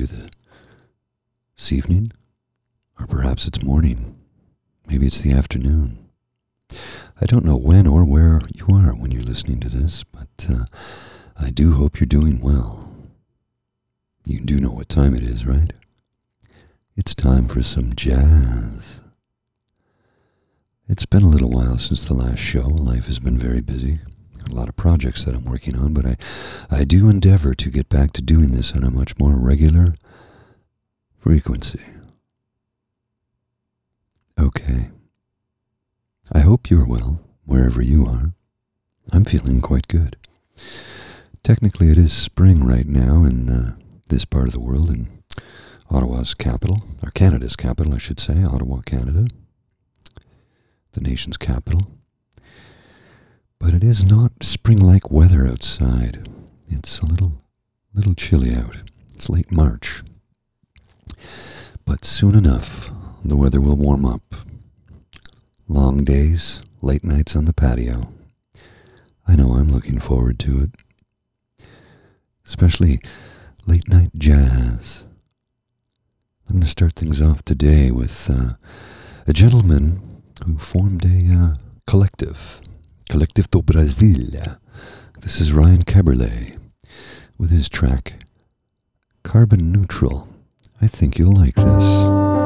you this evening, or perhaps it's morning. Maybe it's the afternoon. I don't know when or where you are when you're listening to this, but uh, I do hope you're doing well. You do know what time it is, right? It's time for some jazz. It's been a little while since the last show. Life has been very busy. A lot of projects that I'm working on, but I, I do endeavor to get back to doing this on a much more regular frequency. Okay. I hope you're well, wherever you are. I'm feeling quite good. Technically, it is spring right now in uh, this part of the world, in Ottawa's capital, or Canada's capital, I should say, Ottawa, Canada the nation's capital. But it is not spring-like weather outside. It's a little, little chilly out. It's late March. But soon enough, the weather will warm up. Long days, late nights on the patio. I know I'm looking forward to it. Especially late night jazz. I'm going to start things off today with uh, a gentleman who formed a uh, collective, Collective do Brasil. This is Ryan Keberle with his track Carbon Neutral. I think you'll like this.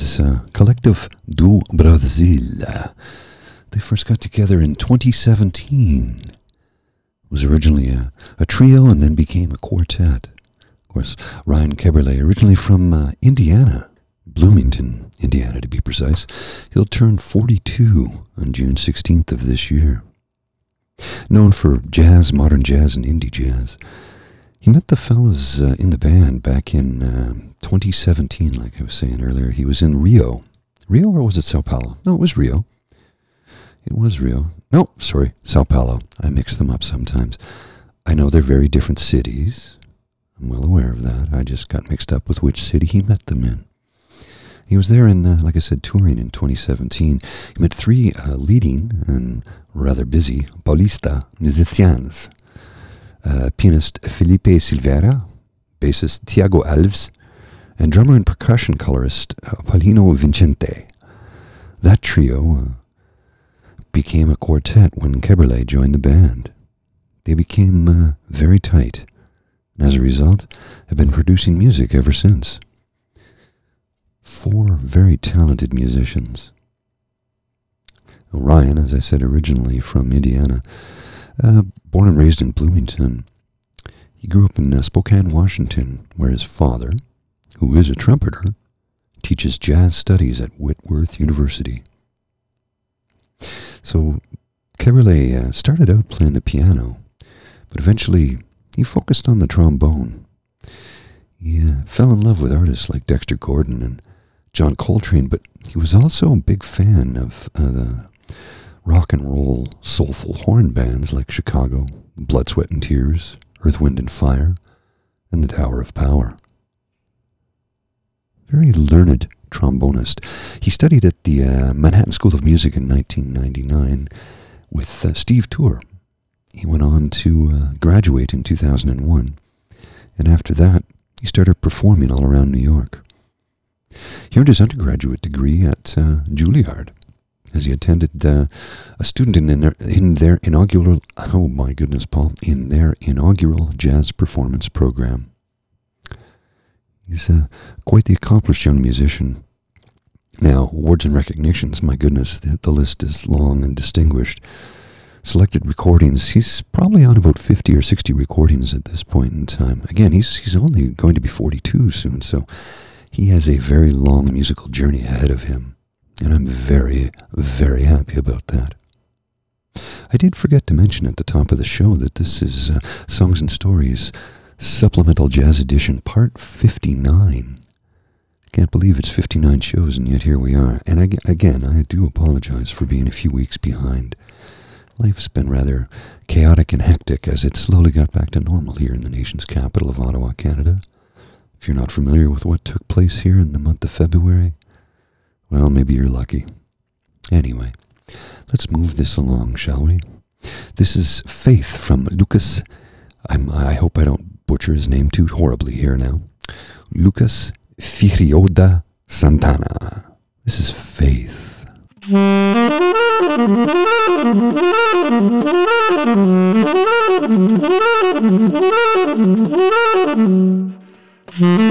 His uh, collective do Brasil. They first got together in 2017. It was originally a, a trio and then became a quartet. Of course, Ryan Keberle, originally from uh, Indiana, Bloomington, Indiana to be precise, he'll turn 42 on June 16th of this year. Known for jazz, modern jazz, and indie jazz, he met the fellows uh, in the band back in uh, 2017, like I was saying earlier. He was in Rio. Rio or was it Sao Paulo? No, it was Rio. It was Rio. No, sorry, Sao Paulo. I mix them up sometimes. I know they're very different cities. I'm well aware of that. I just got mixed up with which city he met them in. He was there in, uh, like I said, touring in 2017. He met three uh, leading and rather busy Paulista musicians uh, pianist Felipe Silveira, bassist Tiago Alves, and drummer and percussion colorist uh, Paulino Vicente. That trio uh, became a quartet when Keberle joined the band. They became uh, very tight, and as a result, have been producing music ever since. Four very talented musicians. Ryan, as I said originally, from Indiana, uh, born and raised in Bloomington. He grew up in uh, Spokane, Washington, where his father, who is a trumpeter, teaches jazz studies at Whitworth University. So Keberle uh, started out playing the piano, but eventually he focused on the trombone. He uh, fell in love with artists like Dexter Gordon and John Coltrane, but he was also a big fan of uh, the rock and roll soulful horn bands like Chicago, Blood, Sweat, and Tears, Earth, Wind, and Fire, and the Tower of Power. Very learned trombonist. He studied at the uh, Manhattan School of Music in 1999 with uh, Steve Turre. He went on to uh, graduate in 2001, and after that, he started performing all around New York. He earned his undergraduate degree at uh, Juilliard as he attended uh, a student in, in, their, in their inaugural, oh my goodness, Paul, in their inaugural jazz performance program. He's uh, quite the accomplished young musician. Now, awards and recognitions, my goodness, the, the list is long and distinguished. Selected recordings, he's probably on about 50 or 60 recordings at this point in time. Again, he's, he's only going to be 42 soon, so he has a very long musical journey ahead of him. And I'm very, very happy about that. I did forget to mention at the top of the show that this is uh, Songs and Stories Supplemental Jazz Edition Part 59. Can't believe it's 59 shows, and yet here we are. And I, again, I do apologize for being a few weeks behind. Life's been rather chaotic and hectic as it slowly got back to normal here in the nation's capital of Ottawa, Canada. If you're not familiar with what took place here in the month of February, well, maybe you're lucky. Anyway, let's move this along, shall we? This is Faith from Lucas. I'm, i hope I don't butcher his name too horribly here now. Lucas Figueiredo Santana. This is Faith. Mm-hmm.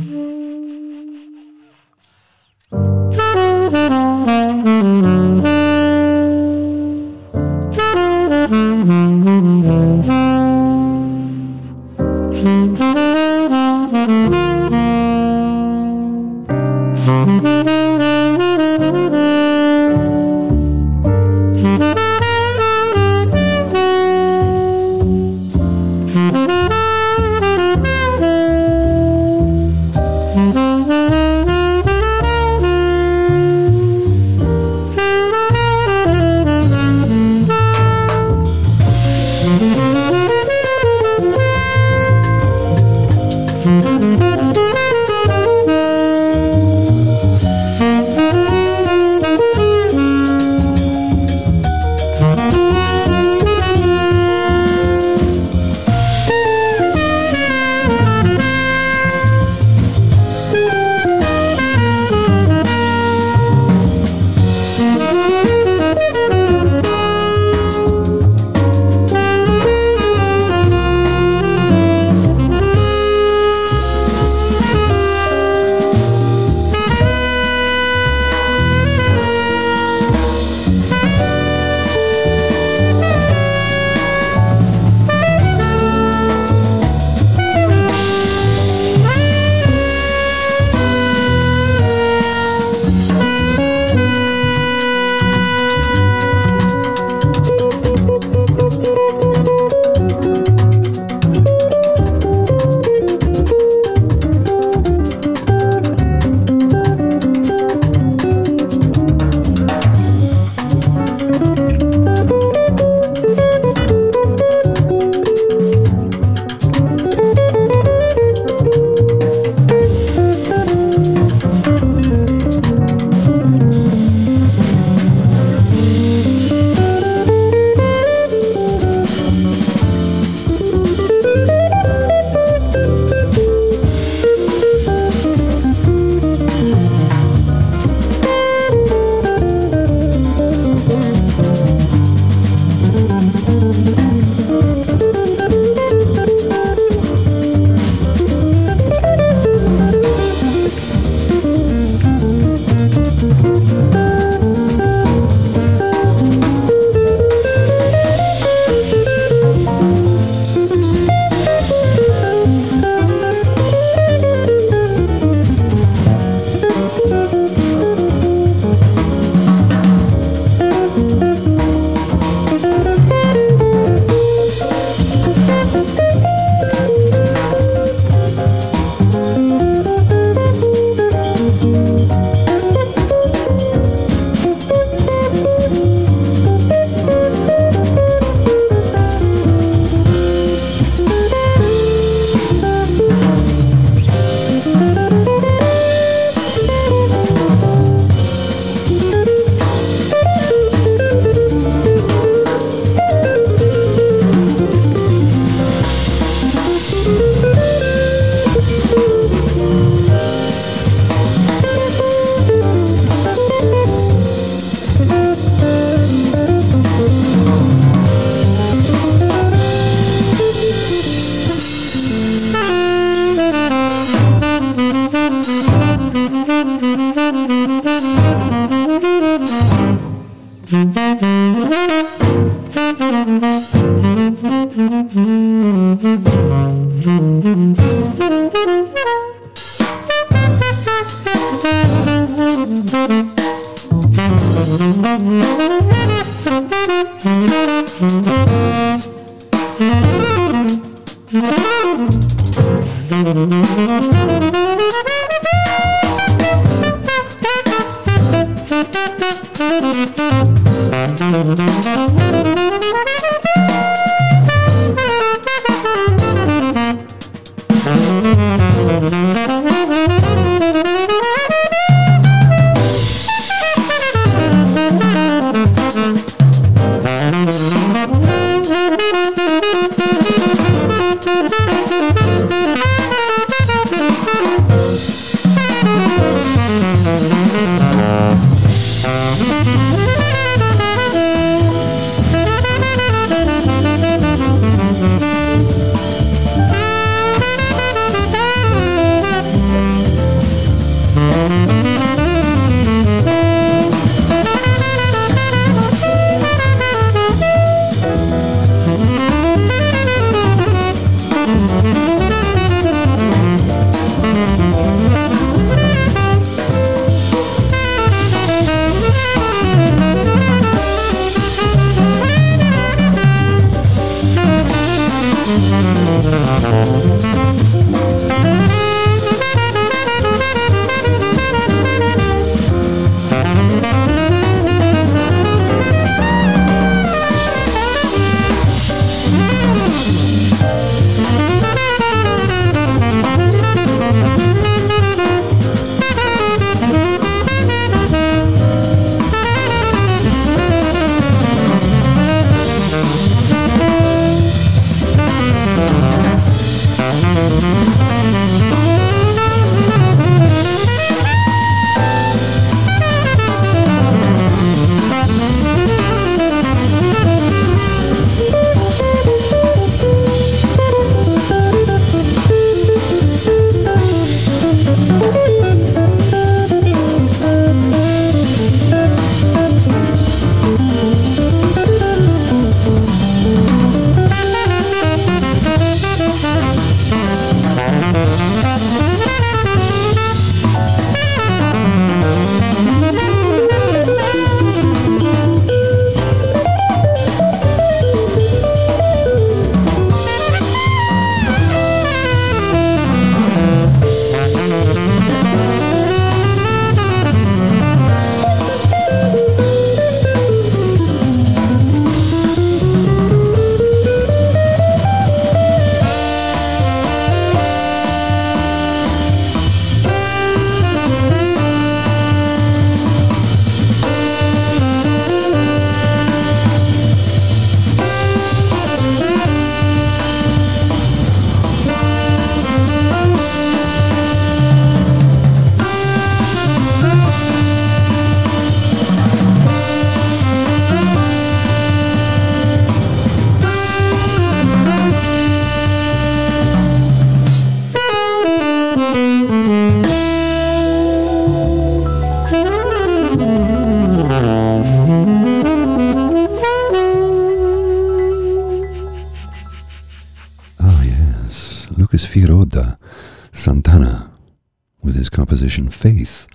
Faith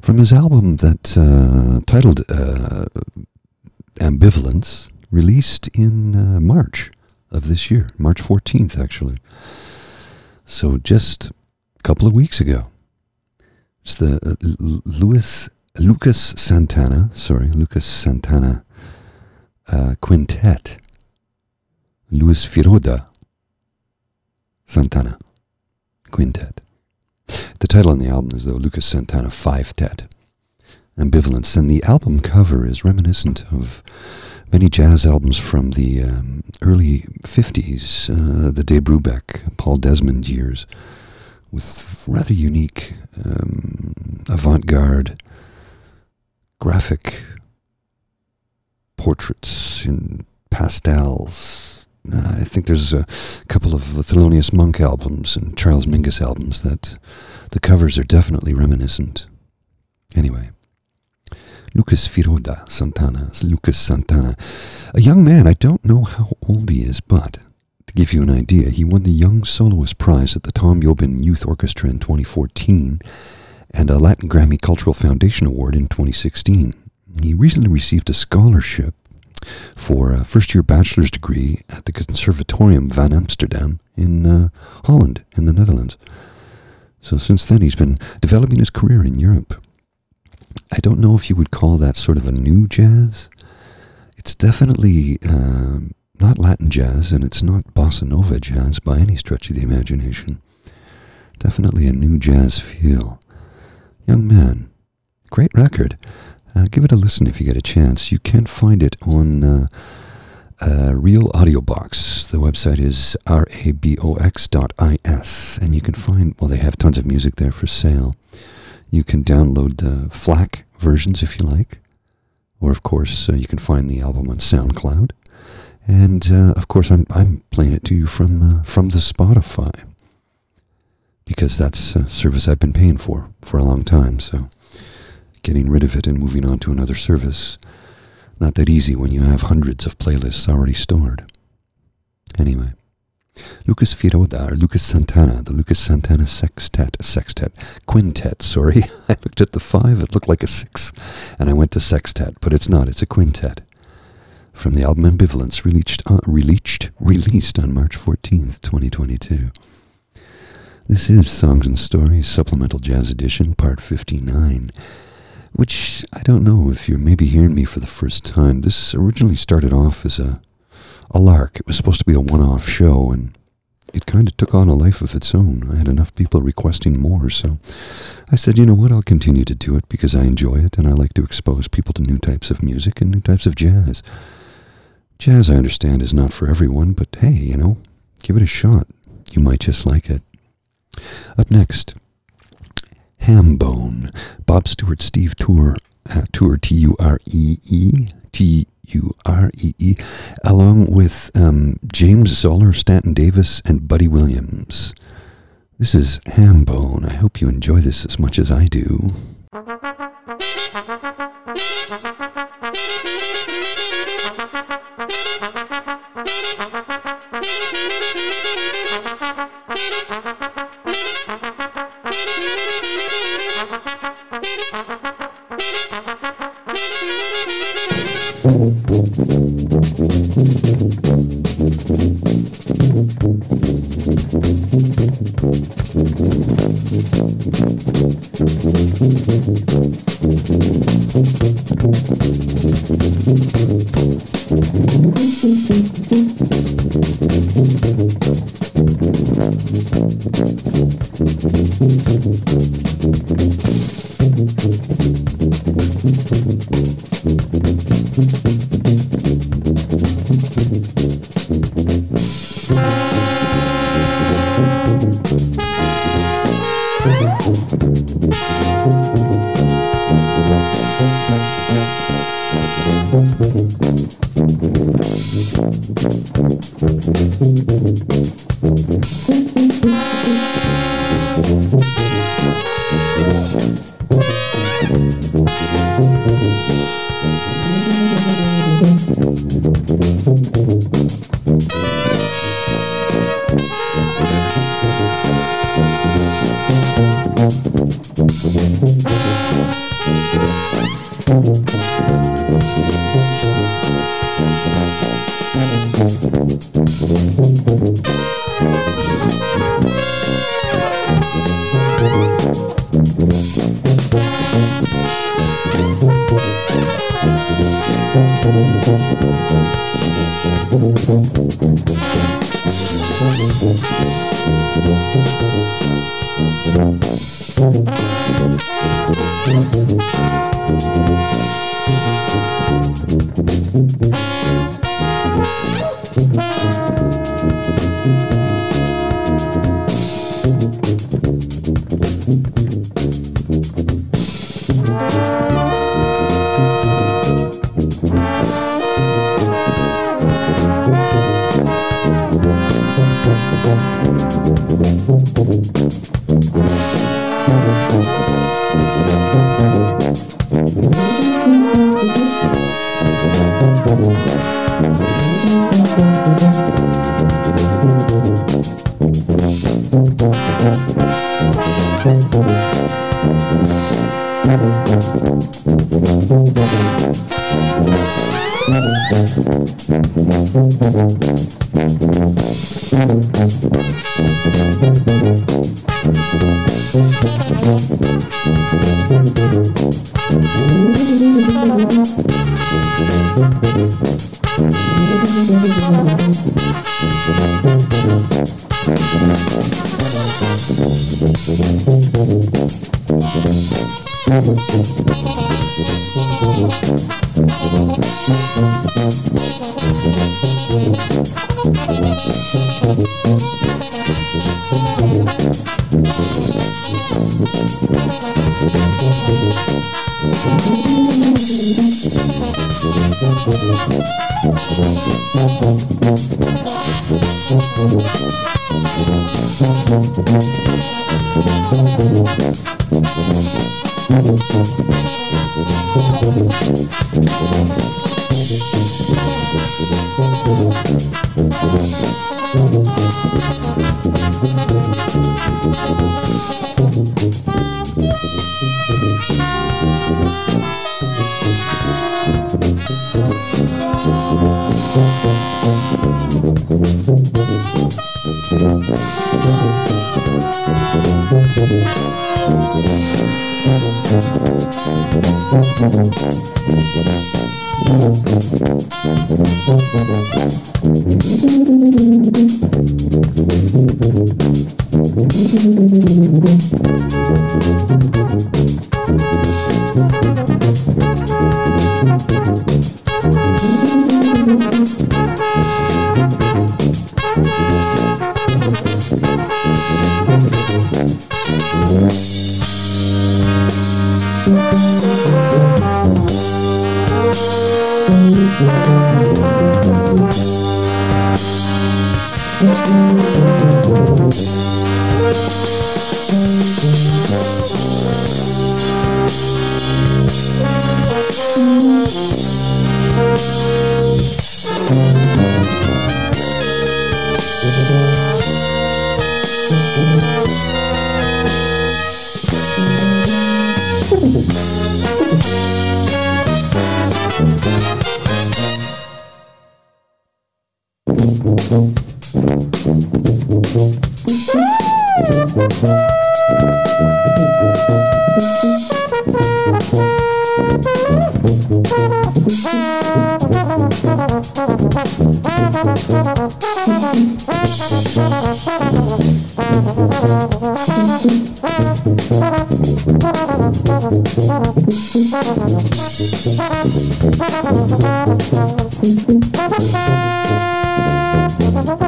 from his album that uh, titled uh, Ambivalence, released in uh, March of this year, March 14th, actually. So just a couple of weeks ago. It's the uh, Louis, Lucas Santana, sorry, Lucas Santana uh, Quintet. Luis Firoda Santana Quintet. The title on the album is, though, Lucas Santana Five Tet. Ambivalence. And the album cover is reminiscent of many jazz albums from the um, early 50s, uh, the Dave Brubeck, Paul Desmond years, with rather unique um, avant garde graphic portraits in pastels. Uh, I think there's a couple of Thelonious Monk albums and Charles Mingus albums that the covers are definitely reminiscent. Anyway, Lucas Firoda Santana. Lucas Santana. A young man, I don't know how old he is, but to give you an idea, he won the Young Soloist Prize at the Tom Jobim Youth Orchestra in 2014 and a Latin Grammy Cultural Foundation Award in 2016. He recently received a scholarship for a first year bachelor's degree at the Conservatorium van Amsterdam in uh, Holland, in the Netherlands. So since then, he's been developing his career in Europe. I don't know if you would call that sort of a new jazz. It's definitely uh, not Latin jazz, and it's not bossa nova jazz by any stretch of the imagination. Definitely a new jazz feel. Young man, great record. Uh, give it a listen if you get a chance. You can find it on uh, uh, Real Audio Box. The website is rabox.is, and you can find, well, they have tons of music there for sale. You can download the FLAC versions if you like, or of course, uh, you can find the album on SoundCloud. And uh, of course, I'm, I'm playing it to you from, uh, from the Spotify because that's a service I've been paying for for a long time. So getting rid of it and moving on to another service, not that easy when you have hundreds of playlists already stored. Anyway, Lucas Firoda, or Lucas Santana, the Lucas Santana Sextet, Sextet, Quintet, sorry. I looked at the five, it looked like a six, and I went to Sextet, but it's not, it's a quintet. From the album Ambivalence, released, uh, released, released on March 14th, 2022. This is Songs and Stories, Supplemental Jazz Edition, Part 59, which I don't know if you're maybe hearing me for the first time. This originally started off as a, a lark. It was supposed to be a one off show, and it kind of took on a life of its own. I had enough people requesting more, so I said, you know what, I'll continue to do it because I enjoy it and I like to expose people to new types of music and new types of jazz. Jazz, I understand, is not for everyone, but hey, you know, give it a shot. You might just like it. Up next, Hambone, Bob Stewart, Steve Turre, uh, Turre T U R E E T U R E E, along with um, James Zollar, Stanton Davis, and Buddy Williams. This is Hambone. I hope you enjoy this as much as I do. Mm-hmm.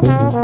Bob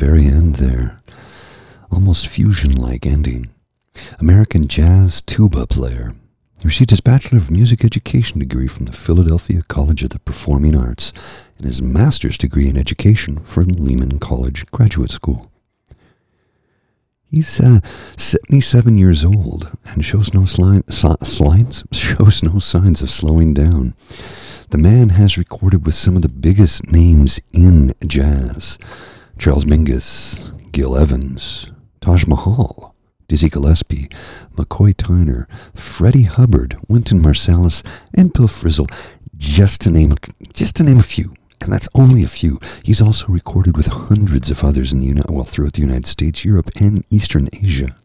very end there. Almost fusion like ending. American jazz tuba player. Received his Bachelor of Music Education degree from the Philadelphia College of the Performing Arts and his master's degree in education from Lehman College Graduate School. He's uh, 77 years old and shows no sli- signs, shows no signs of slowing down. The man has recorded with some of the biggest names in jazz. Charles Mingus, Gil Evans, Taj Mahal, Dizzy Gillespie, McCoy Tyner, Freddie Hubbard, Wynton Marsalis, and Bill Frisell, just to name a, just to name a few. and that's only a few. He's also recorded with hundreds of others in the Uni- well throughout the United States, Europe, and Eastern Asia.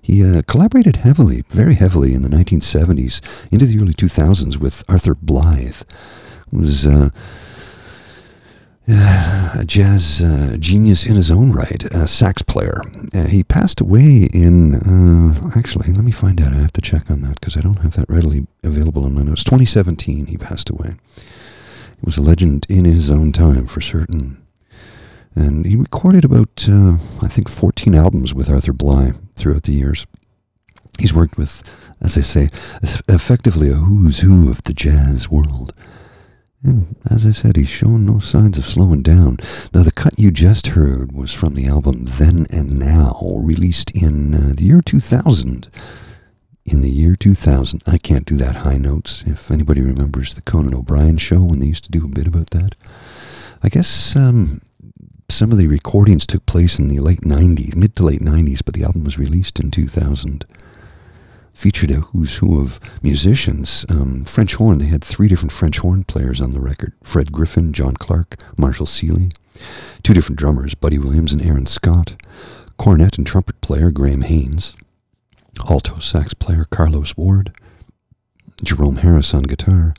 He uh, collaborated heavily, very heavily, in the 1970s into the early 2000s with Arthur Blythe. He was uh, a jazz uh, genius in his own right, a sax player. Uh, he passed away in, uh, actually, let me find out. I have to check on that because I don't have that readily available in my notes. 2017, he passed away. He was a legend in his own time, for certain. And he recorded about, uh, I think, 14 albums with Arthur Blythe throughout the years. He's worked with, as I say, effectively a who's who of the jazz world. And as I said, he's shown no signs of slowing down. Now, the cut you just heard was from the album Then and Now, released in uh, the year 2000. In the year 2000. I can't do that high notes. If anybody remembers the Conan O'Brien show when they used to do a bit about that. I guess um, some of the recordings took place in the late 90s, mid to late 90s, but the album was released in 2000 featured a who's who of musicians. Um, French horn, they had three different French horn players on the record Fred Griffin, John Clark, Marshall Sealy. Two different drummers, Buddy Williams and Aaron Scott. Cornet and trumpet player, Graham Haynes. Alto sax player, Carlos Ward. Jerome Harris on guitar.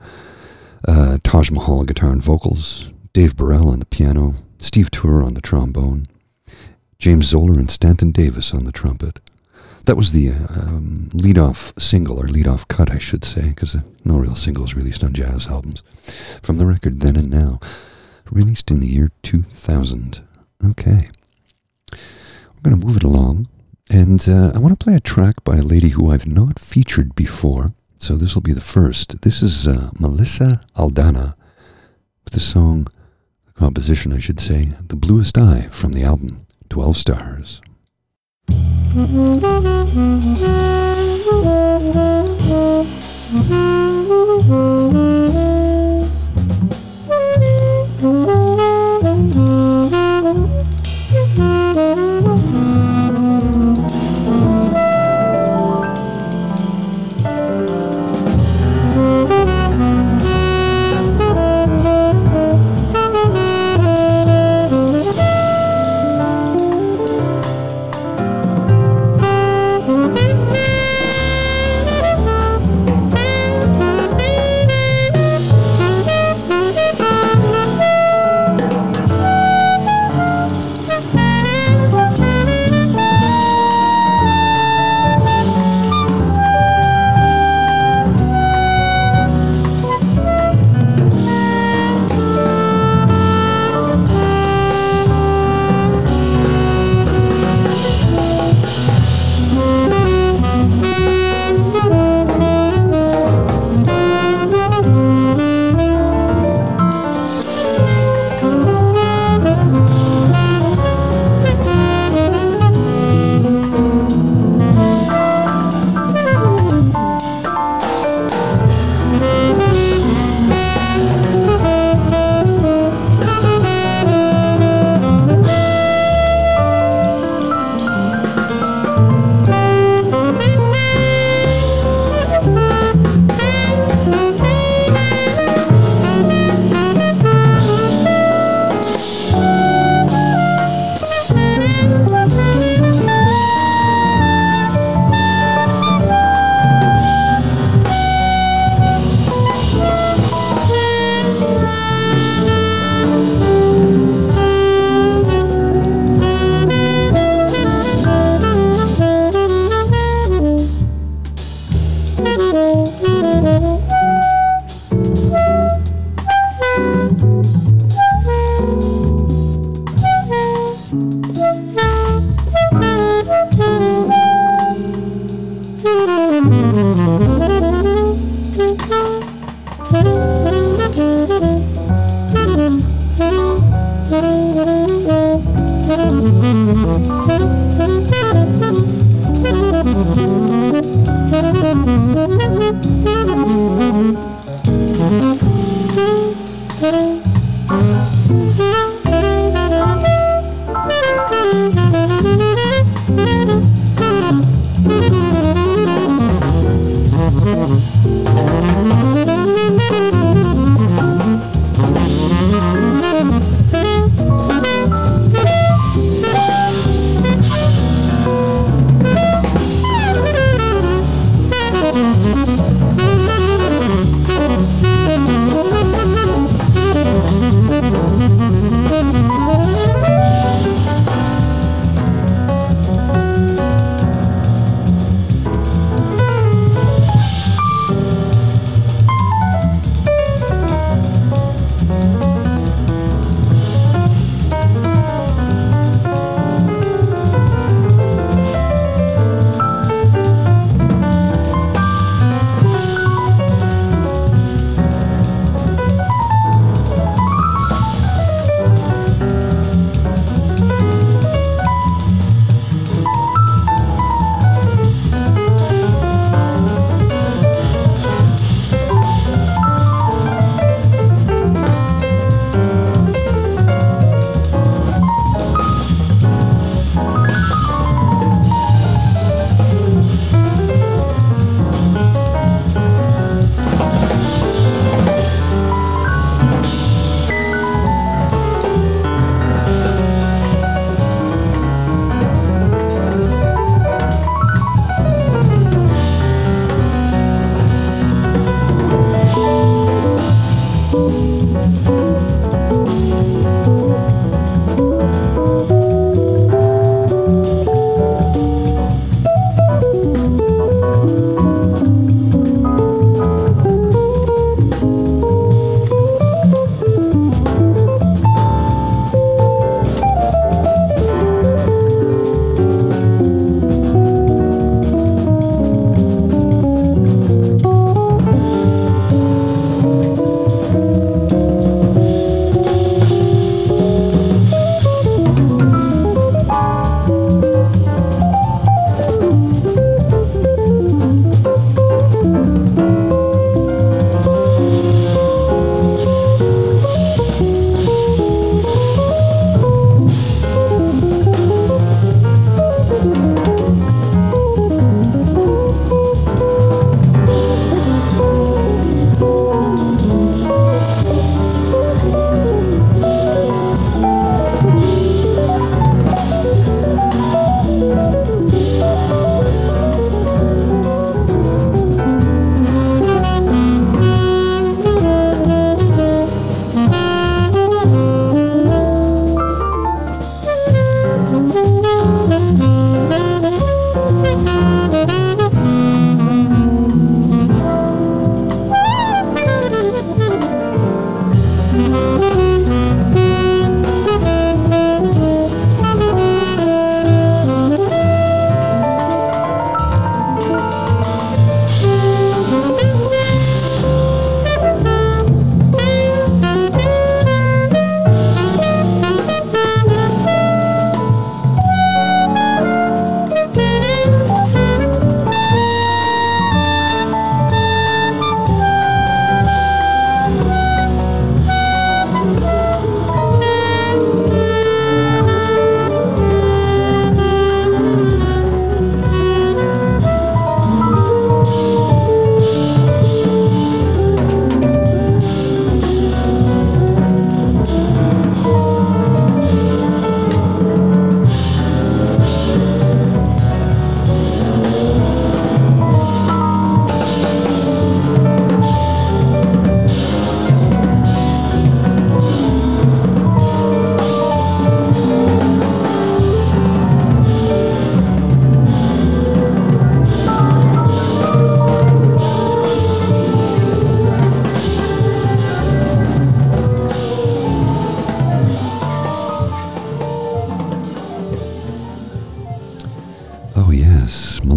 Uh, Taj Mahal guitar and vocals. Dave Burrell on the piano. Steve Turre on the trombone. James Zollar and Stanton Davis on the trumpet. That was the um, lead-off single, or lead-off cut, I should say, because no real singles released on jazz albums. From the record Then and Now, released in the year 2000. Okay. We're going to move it along, and uh, I want to play a track by a lady who I've not featured before, so this will be the first. This is uh, Melissa Aldana with the song, the composition, I should say, The Bluest Eye from the album 12 Stars.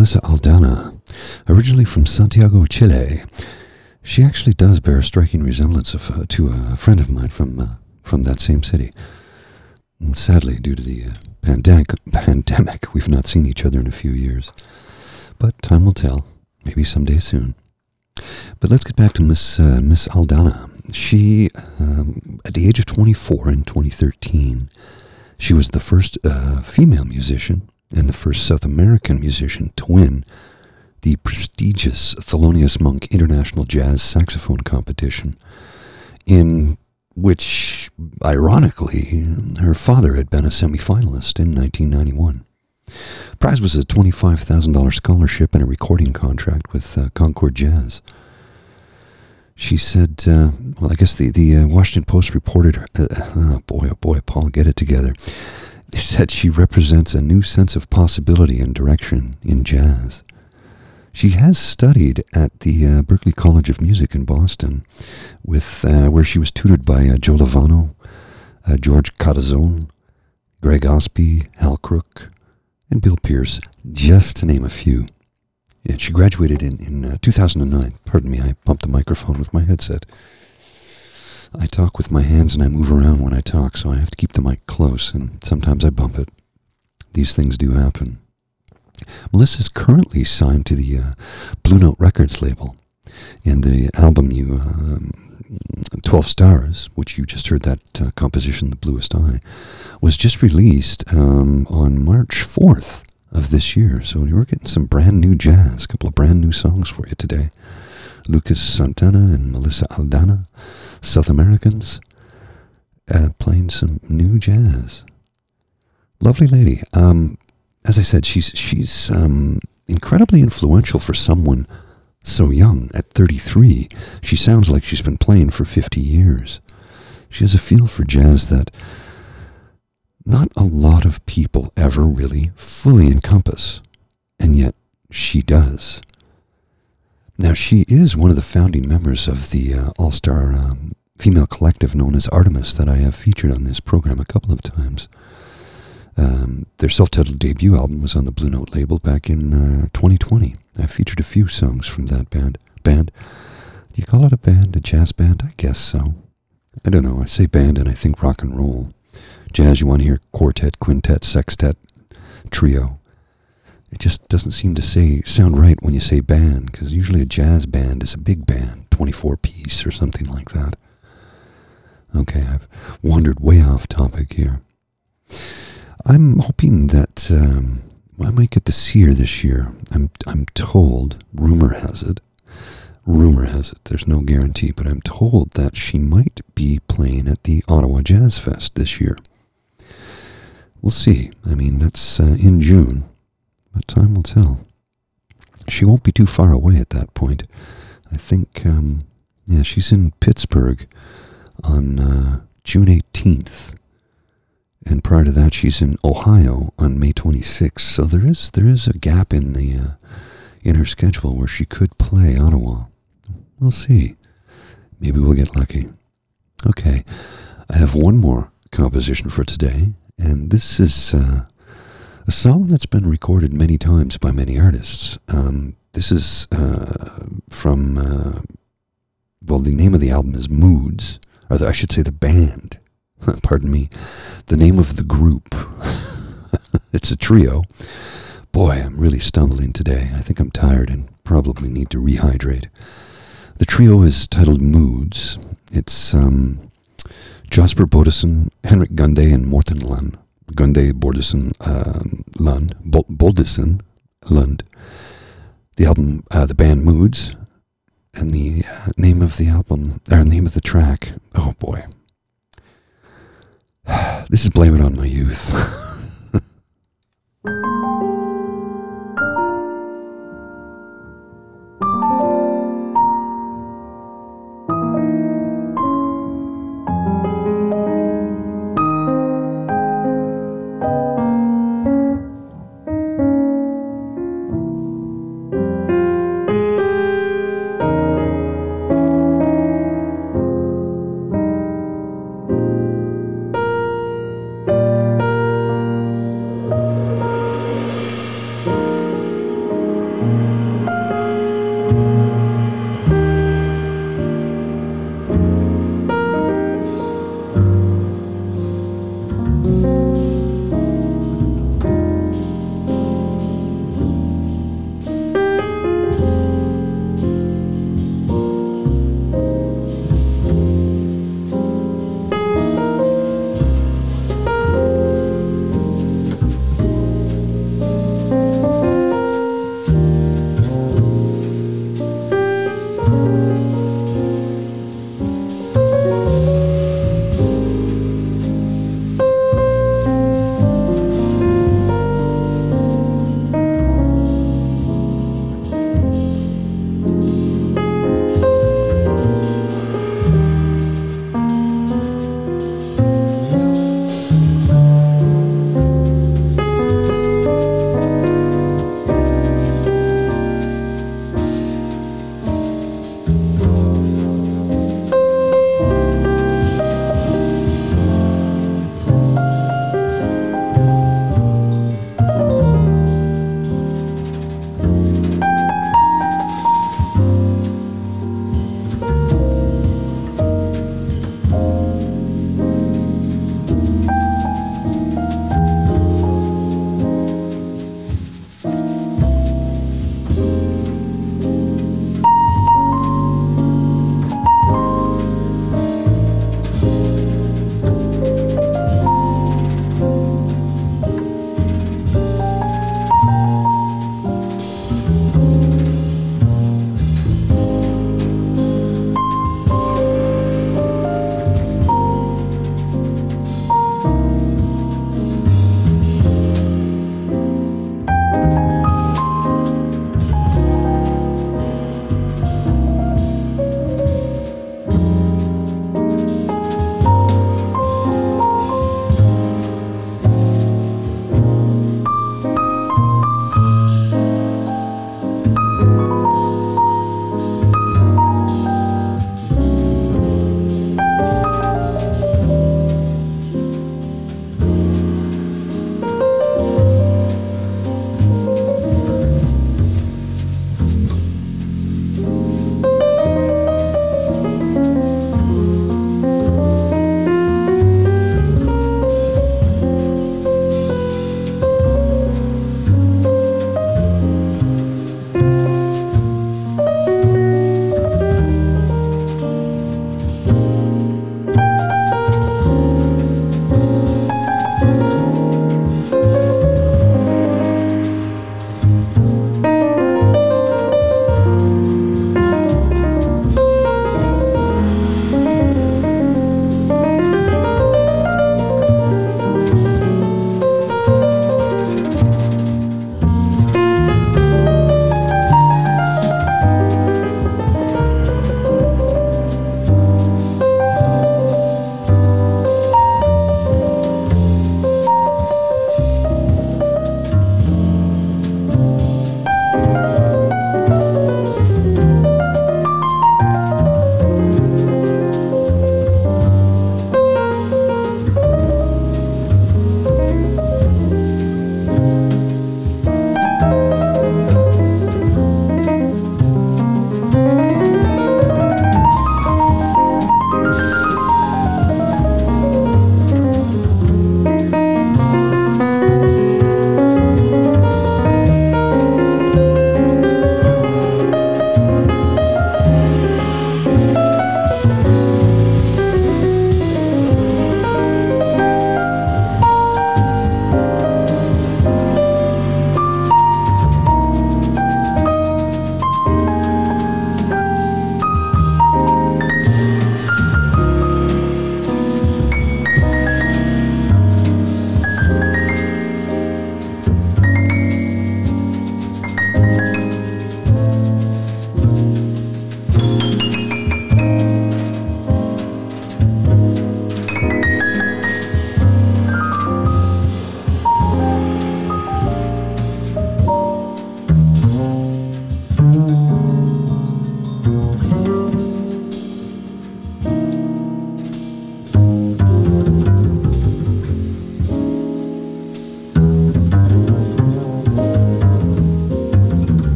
Melissa Aldana, originally from Santiago, Chile. She actually does bear a striking resemblance of, uh, to a friend of mine from uh, from that same city. And sadly, due to the uh, pandemic, pandemic, we've not seen each other in a few years. But time will tell. Maybe someday soon. But let's get back to Miss uh, Miss Aldana. She, um, at the age of 24 in 2013, she was the first uh, female musician and the first South American musician to win the prestigious Thelonious Monk International Jazz Saxophone Competition, in which, ironically, her father had been a semifinalist in 1991. Prize was a $25,000 scholarship and a recording contract with uh, Concord Jazz. She said, uh, well, I guess the, the uh, Washington Post reported, her, uh, oh boy, oh boy, Paul, get it together. They said she represents a new sense of possibility and direction in jazz. She has studied at the uh, Berklee College of Music in Boston, with uh, where she was tutored by uh, Joe Lovano, uh, George Garzone, Greg Osby, Hal Crook, and Bill Pierce, just to name a few. Yeah, she graduated in, in uh, 2009. Pardon me, I bumped the microphone with my headset. I talk with my hands and I move around when I talk, so I have to keep the mic close, and sometimes I bump it. These things do happen. Melissa's currently signed to the uh, Blue Note Records label, and the album you, uh, 12 Stars, which you just heard that uh, composition, The Bluest Eye, was just released um, on March 4th of this year. So you're getting some brand new jazz, a couple of brand new songs for you today. Lucas Santana and Melissa Aldana, South Americans, uh, playing some new jazz. Lovely lady. Um, as I said, she's she's um, incredibly influential for someone so young. At 33, she sounds like she's been playing for 50 years. She has a feel for jazz that not a lot of people ever really fully encompass, and yet she does. Now, she is one of the founding members of the uh, all star um, female collective known as Artemis that I have featured on this program a couple of times. Um, their self titled debut album was on the Blue Note label back in uh, 2020. I featured a few songs from that band. Band? Do you call it a band? A jazz band? I guess so. I don't know. I say band and I think rock and roll. Jazz, you want to hear quartet, quintet, sextet, trio. It just doesn't seem to say sound right when you say band, because usually a jazz band is a big band, 24 piece or something like that. Okay, I've wandered way off topic here. I'm hoping that um, I might get to see her this year. I'm I'm told, rumor has it, rumor has it. There's no guarantee, but I'm told that she might be playing at the Ottawa Jazz Fest this year. We'll see. I mean, that's uh, in June, but time will tell. She won't be too far away at that point. I think, um, yeah, she's in Pittsburgh on uh, June 18th and prior to that, she's in Ohio on May 26th. So there is there is a gap in the uh, in her schedule where she could play Ottawa. We'll see. Maybe we'll get lucky. Okay, I have one more composition for today, and this is uh, a song that's been recorded many times by many artists. Um, this is uh, from uh, well, the name of the album is Moods, or the, I should say the band pardon me, the name of the group. it's a trio. Boy, I'm really stumbling today. I think I'm tired and probably need to rehydrate. The trio is titled Moods. It's um, Jesper Bodison, Henrik Gunde, and Morten Lund. Gunde, Bordison, um, Lund, Boldison, Lund. The album, uh, the band Moods, and the uh, name of the album, or name of the track. Oh boy, this is Blame It On My. Youth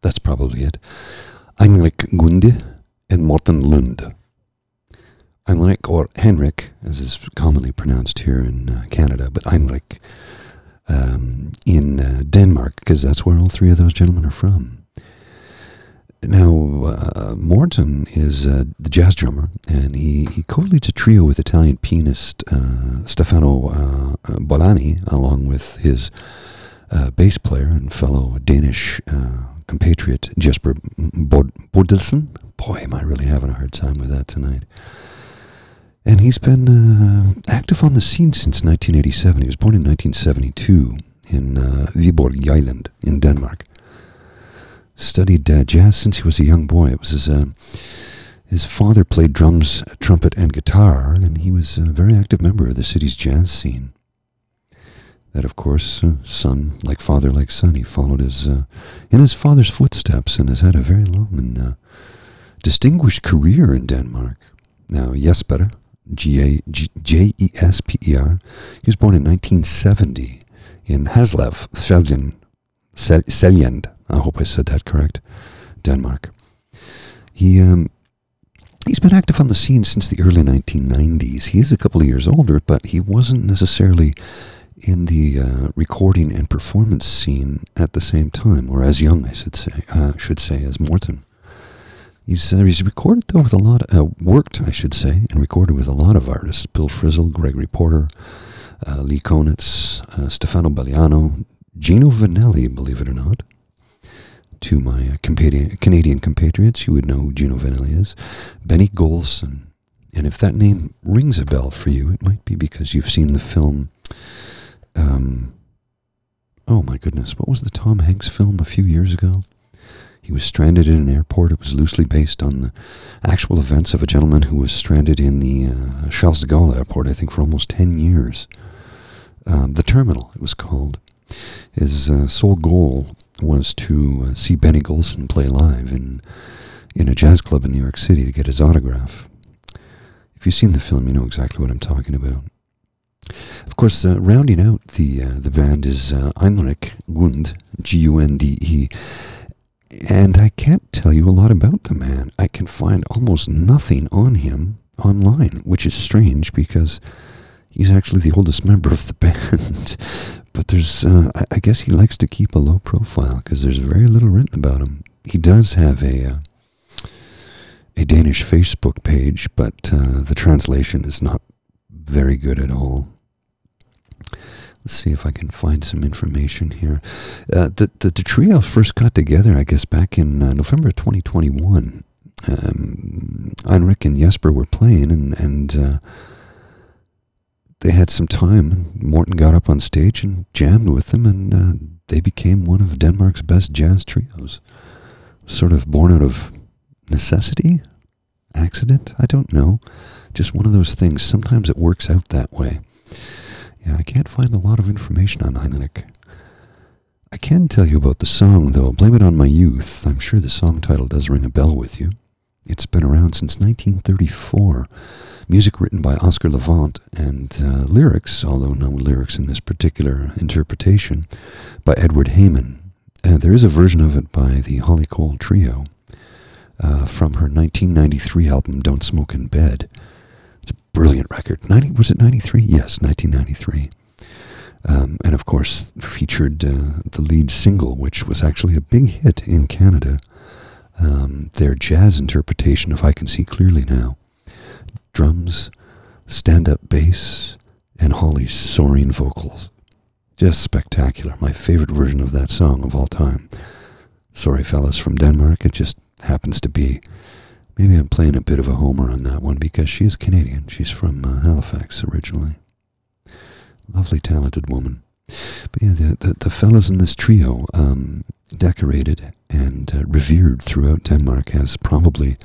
That's probably it. Heinrich Gunde and Morten Lund. Heinrich, or Henrik, as is commonly pronounced here in uh, Canada, but Heinrich um, in uh, Denmark, because that's where all three of those gentlemen are from. Now, uh, Morten is uh, the jazz drummer, and he, he co-leads a trio with Italian pianist uh, Stefano uh, Bollani, along with his uh, bass player and fellow Danish uh, compatriot Jesper Bod-. Boy, am I really having a hard time with that tonight. And he's been active on the scene since 1987. He was born in 1972 in Viborg Island in Denmark studied uh, jazz since he was a young boy. It was his uh, his father played drums, trumpet, and guitar, and he was a very active member of the city's jazz scene. That, of course, uh, son like father like son, he followed his uh, in his father's footsteps and has had a very long and uh, distinguished career in Denmark. Now, Jesper, G A J E S P E R, he was born in 1970 in Haslev, Seljen, Seljend, I hope I said that correct. Denmark. He um, he's been active on the scene since the early 1990s. He is a couple of years older, but he wasn't necessarily in the uh, recording and performance scene at the same time, or as young, I should say, uh, should say, as Morten. He's uh, he's recorded though with a lot, of, uh, worked, I should say, and recorded with a lot of artists: Bill Frisell, Gregory Porter, uh, Lee Konitz, uh, Stefano Belliano, Gino Vannelli, believe it or not to my uh, Canadian compatriots, you would know who Gino Vannelli is. Benny Golson. And if that name rings a bell for you, it might be because you've seen the film. Um, oh my goodness, what was the Tom Hanks film a few years ago? He was stranded in an airport. It was loosely based on the actual events of a gentleman who was stranded in the uh, Charles de Gaulle airport, I think, for almost 10 years. Um, the Terminal, it was called. His uh, sole goal was to uh, see Benny Golson play live in in a jazz club in New York City to get his autograph. If you've seen the film, you know exactly what I'm talking about. Of course, uh, rounding out the uh, the band is uh, Heinrich Gund, G-U-N-D-E, and I can't tell you a lot about the man. I can find almost nothing on him online, which is strange because he's actually the oldest member of the band. but there's, uh, I, I, guess he likes to keep a low profile because there's very little written about him. He does have a uh, a Danish Facebook page, but uh, the translation is not very good at all. Let's see if I can find some information here. Uh, the, the, the trio first got together, I guess, back in uh, November 2021. Um, Heinrich and Jesper were playing, and and uh, they had some time. And Morten got up on stage and jammed with them, and uh, they became one of Denmark's best jazz trios. Sort of born out of necessity, accident, I don't know. Just one of those things. Sometimes it works out that way. Yeah, I can't find a lot of information on Heinrich. I can tell you about the song, though. Blame it on my youth. I'm sure the song title does ring a bell with you. It's been around since 1934 music written by Oscar Levant, and uh, lyrics, although no lyrics in this particular interpretation, by Edward Heyman. Uh, there is a version of it by the Holly Cole Trio uh, from her 1993 album Don't Smoke in Bed. Brilliant record. 90, was it 93? Yes, 1993. Um, and of course, featured uh, the lead single, which was actually a big hit in Canada. Um, their jazz interpretation of I Can See Clearly Now drums, stand up bass, and Holly's soaring vocals. Just spectacular. My favorite version of that song of all time. Sorry, fellas from Denmark. It just happens to be. Maybe I'm playing a bit of a homer on that one because she is Canadian. She's from uh, Halifax originally. Lovely, talented woman. But yeah, the, the, the fellas in this trio, um, decorated and uh, revered throughout Denmark as probably,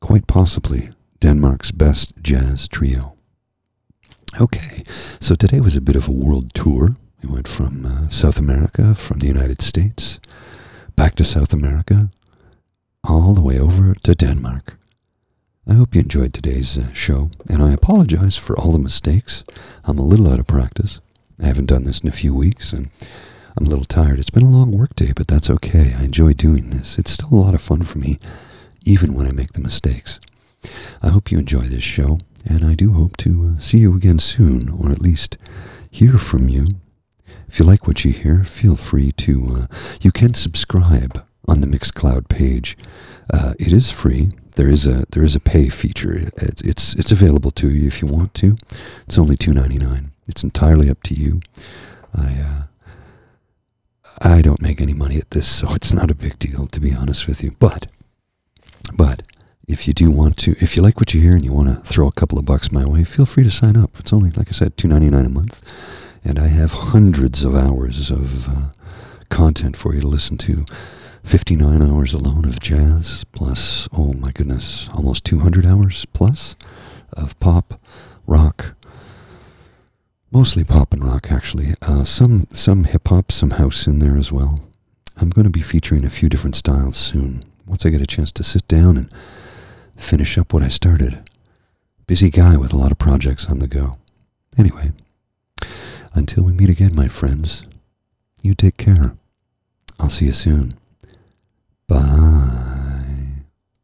quite possibly, Denmark's best jazz trio. Okay, so today was a bit of a world tour. We went from uh, South America, from the United States, back to South America, all the way over to Denmark. I hope you enjoyed today's uh, show, and I apologize for all the mistakes. I'm a little out of practice. I haven't done this in a few weeks, and I'm a little tired. It's been a long workday, but that's okay. I enjoy doing this. It's still a lot of fun for me, even when I make the mistakes. I hope you enjoy this show, and I do hope to uh, see you again soon, or at least hear from you. If you like what you hear, feel free to. Uh, you can subscribe on the Mixcloud page. Uh, it is free. There is a there is a pay feature. It's, it's it's available to you if you want to. It's only two ninety nine. It's entirely up to you. I uh, I don't make any money at this, so it's not a big deal to be honest with you. But but if you do want to, if you like what you hear and you want to throw a couple of bucks my way, feel free to sign up. It's only like I said, two ninety nine a month, and I have hundreds of hours of uh, content for you to listen to 59 hours alone of jazz, plus, oh my goodness, almost 200 hours plus of pop, rock, mostly pop and rock actually. Uh, some some hip hop, some house in there as well. I'm going to be featuring a few different styles soon. Once I get a chance to sit down and finish up what I started. Busy guy with a lot of projects on the go. Anyway, until we meet again, my friends, you take care. I'll see you soon. 吧。